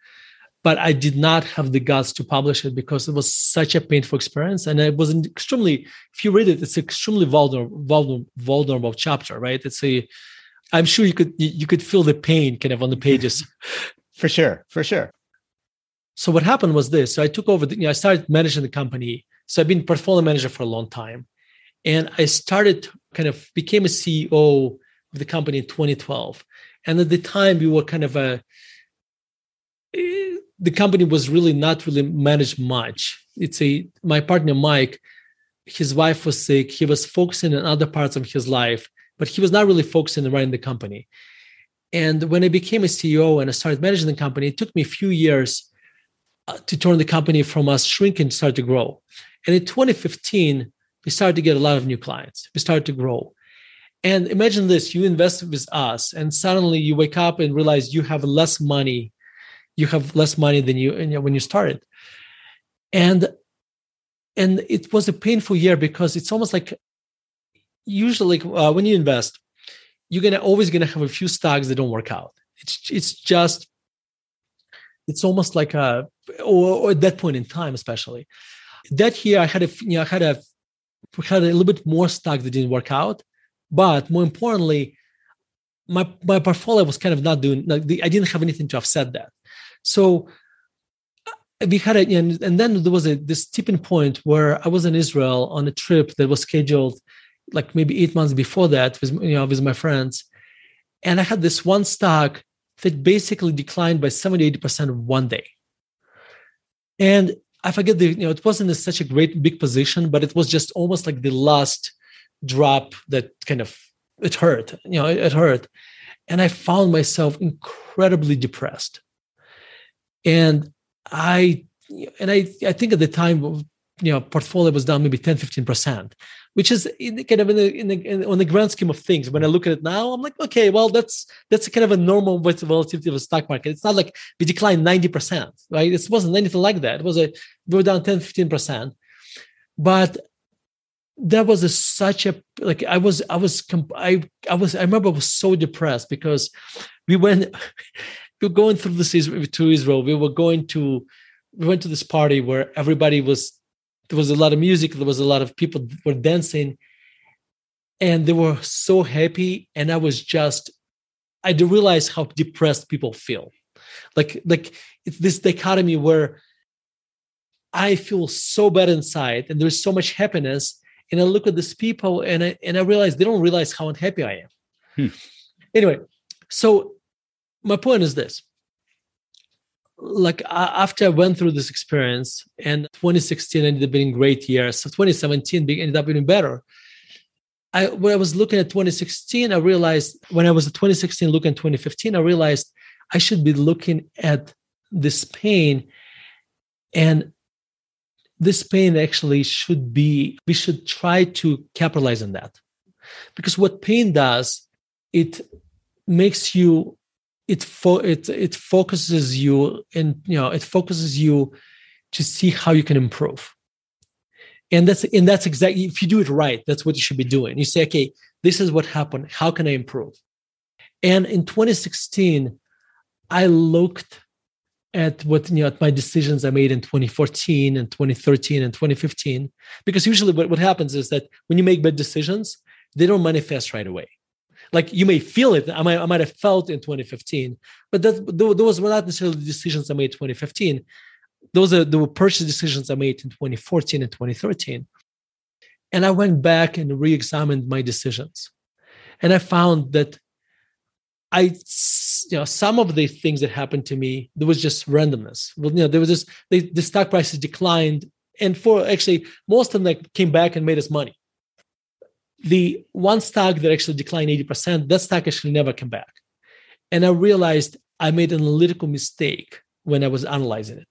But I did not have the guts to publish it because it was such a painful experience. And it was an extremely, if you read it, it's an extremely vulnerable, vulnerable, vulnerable chapter, right? It's a I'm sure you could you could feel the pain kind of on the pages. *laughs*
for sure, for sure.
So what happened was this. So I took over. The, you know, I started managing the company. So I've been portfolio manager for a long time, and I started kind of became a CEO of the company in 2012. And at the time, we were kind of a the company was really not really managed much. It's a my partner Mike, his wife was sick. He was focusing on other parts of his life, but he was not really focusing on running the company. And when I became a CEO and I started managing the company, it took me a few years uh, to turn the company from us shrinking to start to grow. And in 2015, we started to get a lot of new clients. We started to grow. And imagine this you invest with us, and suddenly you wake up and realize you have less money. You have less money than you, when you started. And and it was a painful year because it's almost like usually uh, when you invest, you're gonna always gonna have a few stocks that don't work out. It's it's just it's almost like a or, or at that point in time, especially that year, I had a you know I had a had a little bit more stocks that didn't work out, but more importantly, my my portfolio was kind of not doing like I didn't have anything to offset that. So uh, we had a and, and then there was a this tipping point where I was in Israel on a trip that was scheduled like maybe eight months before that with you know with my friends, and I had this one stock that basically declined by 70 80 percent one day, and I forget the you know it wasn't such a great big position, but it was just almost like the last drop that kind of it hurt you know it, it hurt, and I found myself incredibly depressed, and I and I I think at the time you know portfolio was down maybe 10 15 percent which is in kind of in the, in the in, on the grand scheme of things. When I look at it now, I'm like, okay, well, that's that's kind of a normal volatility of the stock market. It's not like we declined 90%, right? It wasn't anything like that. It was a we were down 10, 15%. But that was a, such a like I was I was I I was I remember I was so depressed because we went we were going through this to Israel. We were going to we went to this party where everybody was there was a lot of music there was a lot of people were dancing and they were so happy and i was just i didn't realize how depressed people feel like like it's this dichotomy where i feel so bad inside and there's so much happiness and i look at these people and i and i realize they don't realize how unhappy i am hmm. anyway so my point is this like after I went through this experience, and 2016 ended up being great year. So 2017 ended up being better. I when I was looking at 2016, I realized when I was at 2016 looking at 2015, I realized I should be looking at this pain, and this pain actually should be we should try to capitalize on that, because what pain does, it makes you it fo- it it focuses you and you know it focuses you to see how you can improve. And that's and that's exactly if you do it right that's what you should be doing. You say okay this is what happened. How can i improve? And in 2016 i looked at what you know at my decisions i made in 2014 and 2013 and 2015 because usually what, what happens is that when you make bad decisions they don't manifest right away like you may feel it. I might, I might have felt in 2015, but that those were not necessarily the decisions I made in 2015. Those are the purchase decisions I made in 2014 and 2013. And I went back and re-examined my decisions, and I found that I, you know, some of the things that happened to me, there was just randomness. Well, you know, there was just the, the stock prices declined, and for actually most of them came back and made us money the one stock that actually declined 80%, that stock actually never came back. And I realized I made an analytical mistake when I was analyzing it.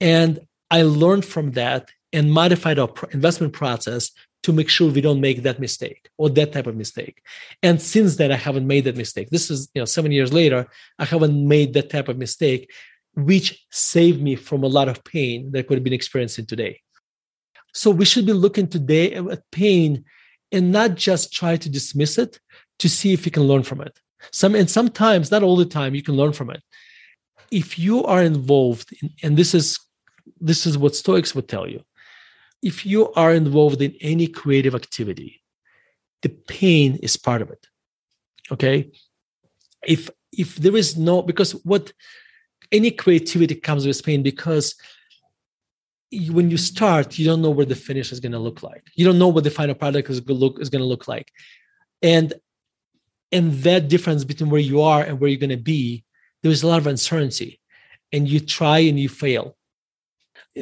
And I learned from that and modified our investment process to make sure we don't make that mistake or that type of mistake. And since then, I haven't made that mistake. This is, you know, seven years later, I haven't made that type of mistake, which saved me from a lot of pain that could have been experiencing today. So we should be looking today at pain and not just try to dismiss it to see if you can learn from it. Some and sometimes, not all the time, you can learn from it. If you are involved, in, and this is this is what Stoics would tell you, if you are involved in any creative activity, the pain is part of it. Okay, if if there is no because what any creativity comes with pain because when you start, you don't know where the finish is going to look like. You don't know what the final product is going to look is like, and and that difference between where you are and where you're going to be, there's a lot of uncertainty, and you try and you fail.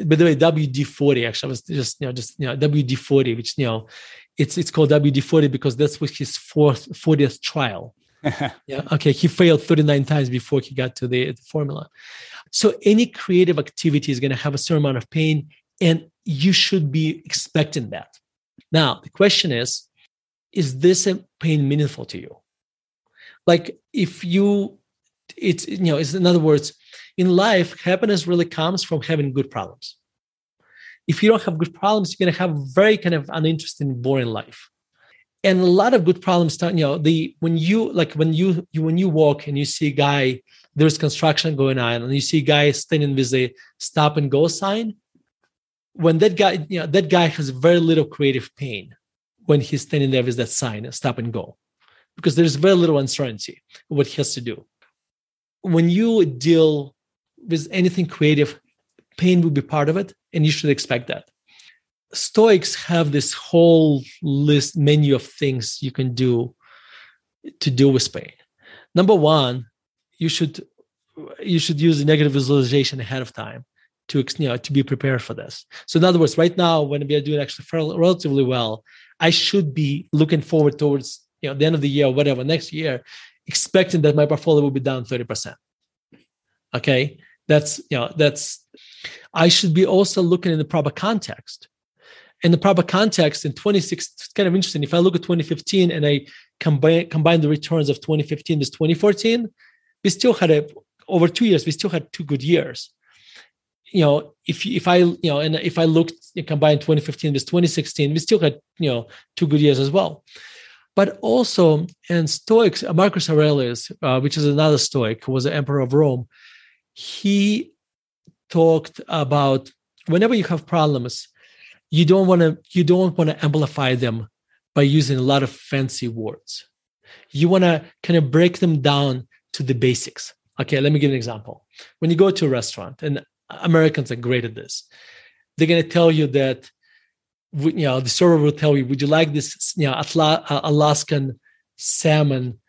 By the way, WD forty actually I was just you know just you know WD forty, which you know, it's it's called WD forty because that's was his fourth fortieth trial. *laughs* yeah. Okay. He failed 39 times before he got to the, the formula. So any creative activity is going to have a certain amount of pain, and you should be expecting that. Now, the question is, is this pain meaningful to you? Like if you, it's, you know, it's in other words, in life, happiness really comes from having good problems. If you don't have good problems, you're going to have very kind of uninteresting, boring life. And a lot of good problems you know, the when you like when you, you when you walk and you see a guy, there's construction going on, and you see a guy standing with a stop and go sign. When that guy, you know, that guy has very little creative pain when he's standing there with that sign, stop and go because there's very little uncertainty what he has to do. When you deal with anything creative, pain will be part of it, and you should expect that. Stoics have this whole list, menu of things you can do to deal with pain. Number one, you should you should use negative visualization ahead of time to you know to be prepared for this. So in other words, right now when we are doing actually relatively well, I should be looking forward towards you know the end of the year or whatever next year expecting that my portfolio will be down 30% okay that's you know that's i should be also looking in the proper context in the proper context in 26 it's kind of interesting. If i look at 2015 and i combine combine the returns of 2015 with 2014 we still had a over two years we still had two good years. You know if if i you know and if i looked combine 2015 with 2016 we still had you know two good years as well. But also and Stoics, Marcus Aurelius, uh, which is another Stoic, who was the emperor of Rome, he talked about whenever you have problems, you don't want to you don't want to amplify them by using a lot of fancy words. You want to kind of break them down to the basics. Okay, let me give an example. When you go to a restaurant, and Americans are great at this, they're going to tell you that you know the server will tell you would you like this you know uh, alaskan salmon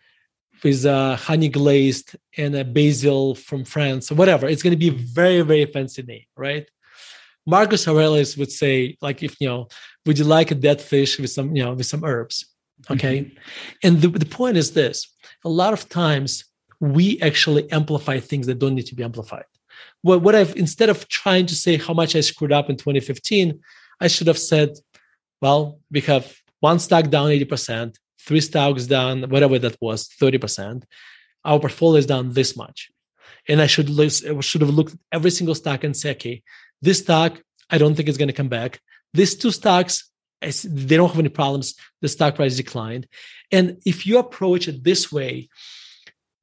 with uh, honey glazed and a basil from france or whatever it's going to be very very fancy name right marcus aurelius would say like if you know would you like a dead fish with some you know with some herbs okay mm-hmm. and the, the point is this a lot of times we actually amplify things that don't need to be amplified what, what i've instead of trying to say how much i screwed up in 2015 I should have said, well, we have one stock down 80%, three stocks down, whatever that was, 30%. Our portfolio is down this much. And I should, list, should have looked at every single stock and say, okay, this stock, I don't think it's going to come back. These two stocks, they don't have any problems. The stock price declined. And if you approach it this way,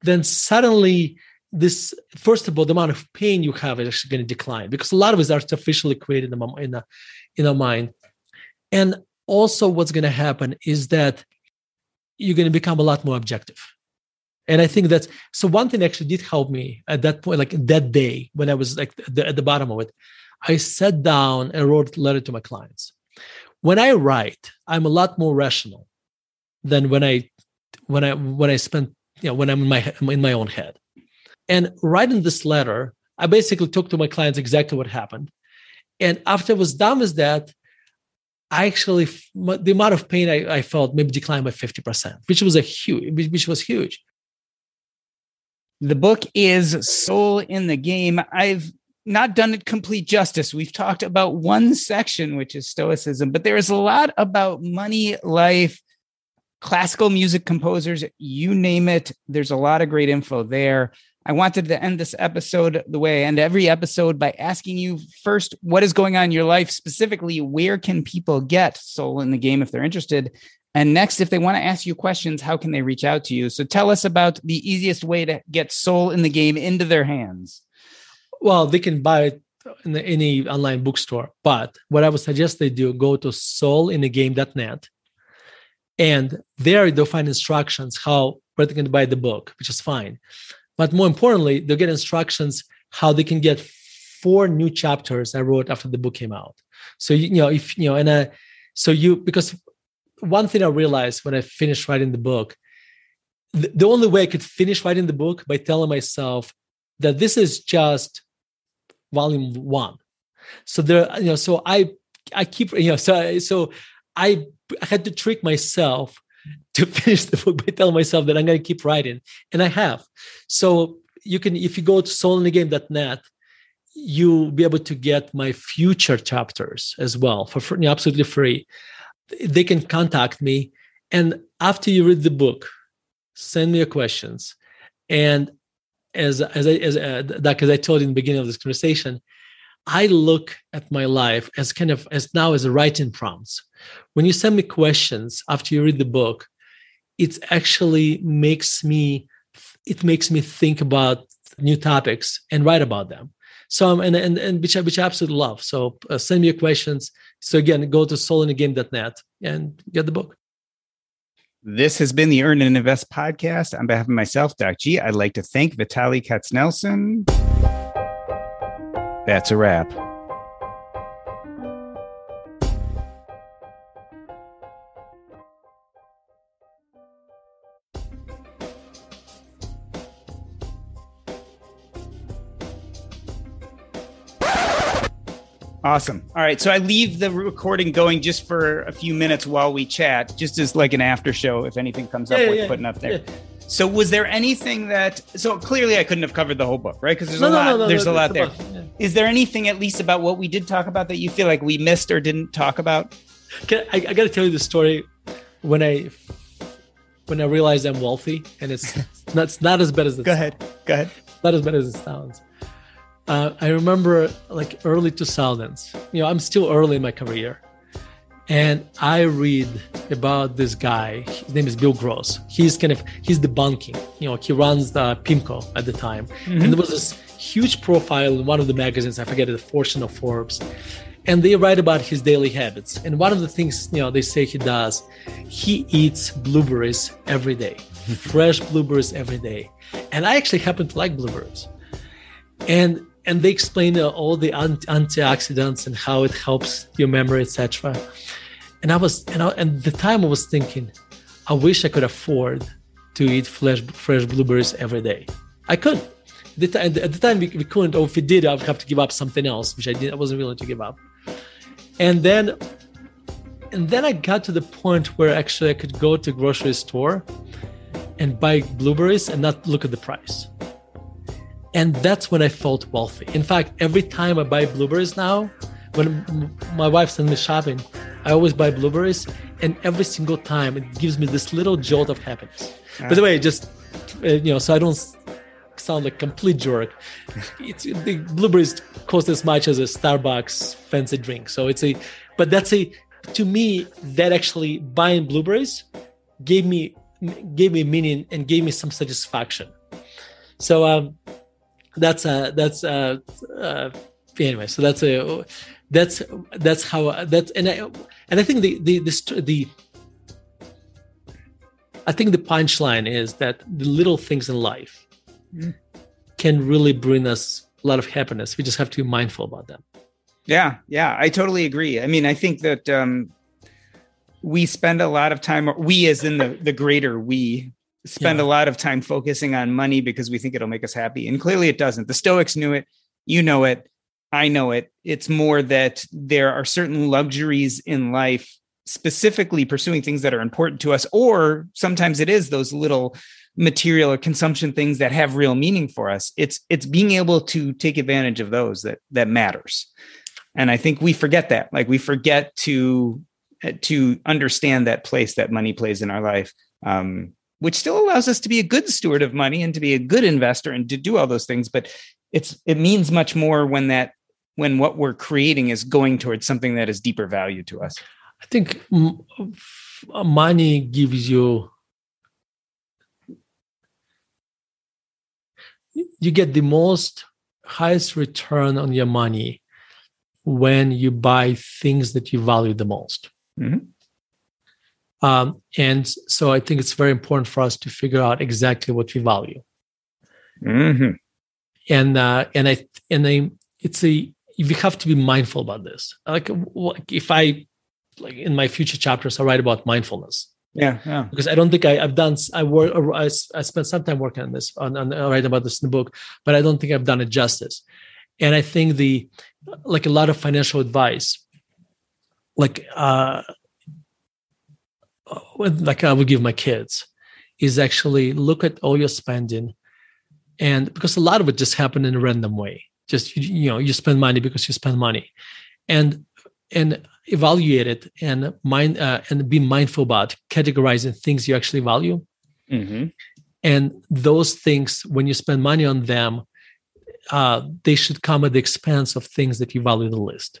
then suddenly this first of all the amount of pain you have is actually going to decline because a lot of it is artificially created in, in, a, in our mind. And also, what's going to happen is that you're going to become a lot more objective. And I think that's so. One thing actually did help me at that point, like that day when I was like the, at the bottom of it. I sat down and wrote a letter to my clients. When I write, I'm a lot more rational than when I when I when I spend you know when I'm in my in my own head. And writing this letter, I basically talked to my clients exactly what happened. And after I was done with that, I actually the amount of pain I, I felt maybe declined by 50%, which was a huge, which was huge.
The book is Soul in the Game. I've not done it complete justice. We've talked about one section, which is Stoicism, but there is a lot about money, life, classical music composers, you name it. There's a lot of great info there. I wanted to end this episode the way I end every episode by asking you first, what is going on in your life? Specifically, where can people get Soul in the Game if they're interested? And next, if they want to ask you questions, how can they reach out to you? So tell us about the easiest way to get Soul in the Game into their hands.
Well, they can buy it in any online bookstore. But what I would suggest they do, go to soulinthegame.net. And there they'll find instructions how where they can buy the book, which is fine. But more importantly, they'll get instructions how they can get four new chapters I wrote after the book came out. So you know, if you know, and uh, so you because one thing I realized when I finished writing the book the, the only way I could finish writing the book by telling myself that this is just volume one. So there, you know, so I I keep you know, so so I I had to trick myself *laughs* to finish the book by telling myself that I'm going to keep writing, and I have. So you can, if you go to soulinthegame.net, you'll be able to get my future chapters as well for free, absolutely free. They can contact me, and after you read the book, send me your questions. And as as I as uh, that as I told you in the beginning of this conversation, I look at my life as kind of as now as a writing prompts. When you send me questions after you read the book, it actually makes me it makes me think about new topics and write about them. So um, and and and which I, which I absolutely love. So uh, send me your questions. So again, go to soulinthegame.net and get the book.
This has been the Earn and Invest podcast. On behalf of myself, Doc G, I'd like to thank Vitaliy Katsenelson. That's a wrap. Awesome. All right. So I leave the recording going just for a few minutes while we chat, just as like an after show if anything comes up
Yeah,
worth
yeah,
putting up there.
yeah.
So was there anything that so clearly I couldn't have covered the whole book, right? Because there's
No,
a lot
no, no,
there's a lot there.
a
Is there anything at least about what we did talk about that you feel like we missed or didn't talk about?
Can, I, I got to tell you the story when I when I realized I'm wealthy, and it's *laughs* not, not as bad as it
Go ahead. Go ahead.
not as bad as it sounds. Uh, I remember like early 2000s. You know, I'm still early in my career, and I read about this guy. His name is Bill Gross. He's kind of he's the Bond King. You know, he runs the PIMCO at the time, and there was this huge profile in one of the magazines. I forget it, Fortune or Forbes, and they write about his daily habits. And one of the things you know they say he does, he eats blueberries every day, *laughs* fresh blueberries every day. And I actually happen to like blueberries and and they explain uh, all the ant- antioxidants and how it helps your memory etc and i was and, I, and the time i was thinking i wish i could afford to eat fresh fresh blueberries every day. I couldn't at the, ti- at the time we, we couldn't. Or if we did i would have to give up something else which i did i wasn't willing to give up. And then and then i got to the point where actually i could go to grocery store and buy blueberries and not look at the price and that's when I felt wealthy. In fact, every time I buy blueberries now, when m- my wife sends me shopping, I always buy blueberries, and every single time it gives me this little jolt of happiness. By the way, just uh, you know, so I don't sound like a complete jerk. *laughs* It's the blueberries cost as much as a Starbucks fancy drink, so it's a, but that's a, to me that actually buying blueberries gave me gave me meaning and gave me some satisfaction. So um, that's uh that's uh, uh anyway so that's a that's that's how that's and i and i think the the the, the i think the punchline is that the little things in life can really bring us a lot of happiness. We just have to be mindful about them.
Yeah, yeah, I totally agree. I mean, I think that um, we spend a lot of time, we as in the the greater we spend
Yeah.
a lot of time focusing on money because we think it'll make us happy, and clearly it doesn't. The Stoics knew it, you know it, I know it. It's more that there are certain luxuries in life, specifically pursuing things that are important to us, or sometimes it is those little material or consumption things that have real meaning for us. It's it's being able to take advantage of those that that matters and i think we forget that like we forget to to understand that place that money plays in our life um, which still allows us to be a good steward of money and to be a good investor and to do all those things but it's it means much more when that when what we're creating is going towards something that is deeper value to us
i think mm, money gives you you get the most highest return on your money when you buy things that you value the most.
Mhm.
Um, and so I think it's very important for us to figure out exactly what we value.
Mhm.
And uh, and I and I it's a we have to be mindful about this. Like, like if I like in my future chapters, I write about mindfulness.
Yeah, yeah.
Because I don't think I, have done. I work. I, I spent some time working on this, on, on writing about this in the book, but I don't think I've done it justice. And I think the like a lot of financial advice, like uh, like I would give my kids, is actually look at all your spending, and because a lot of it just happened in a random way. Just you know, you spend money because you spend money, and and evaluate it and mind uh, and be mindful about categorizing things you actually value. Mm-hmm. And those things, when you spend money on them, uh, they should come at the expense of things that you value the least.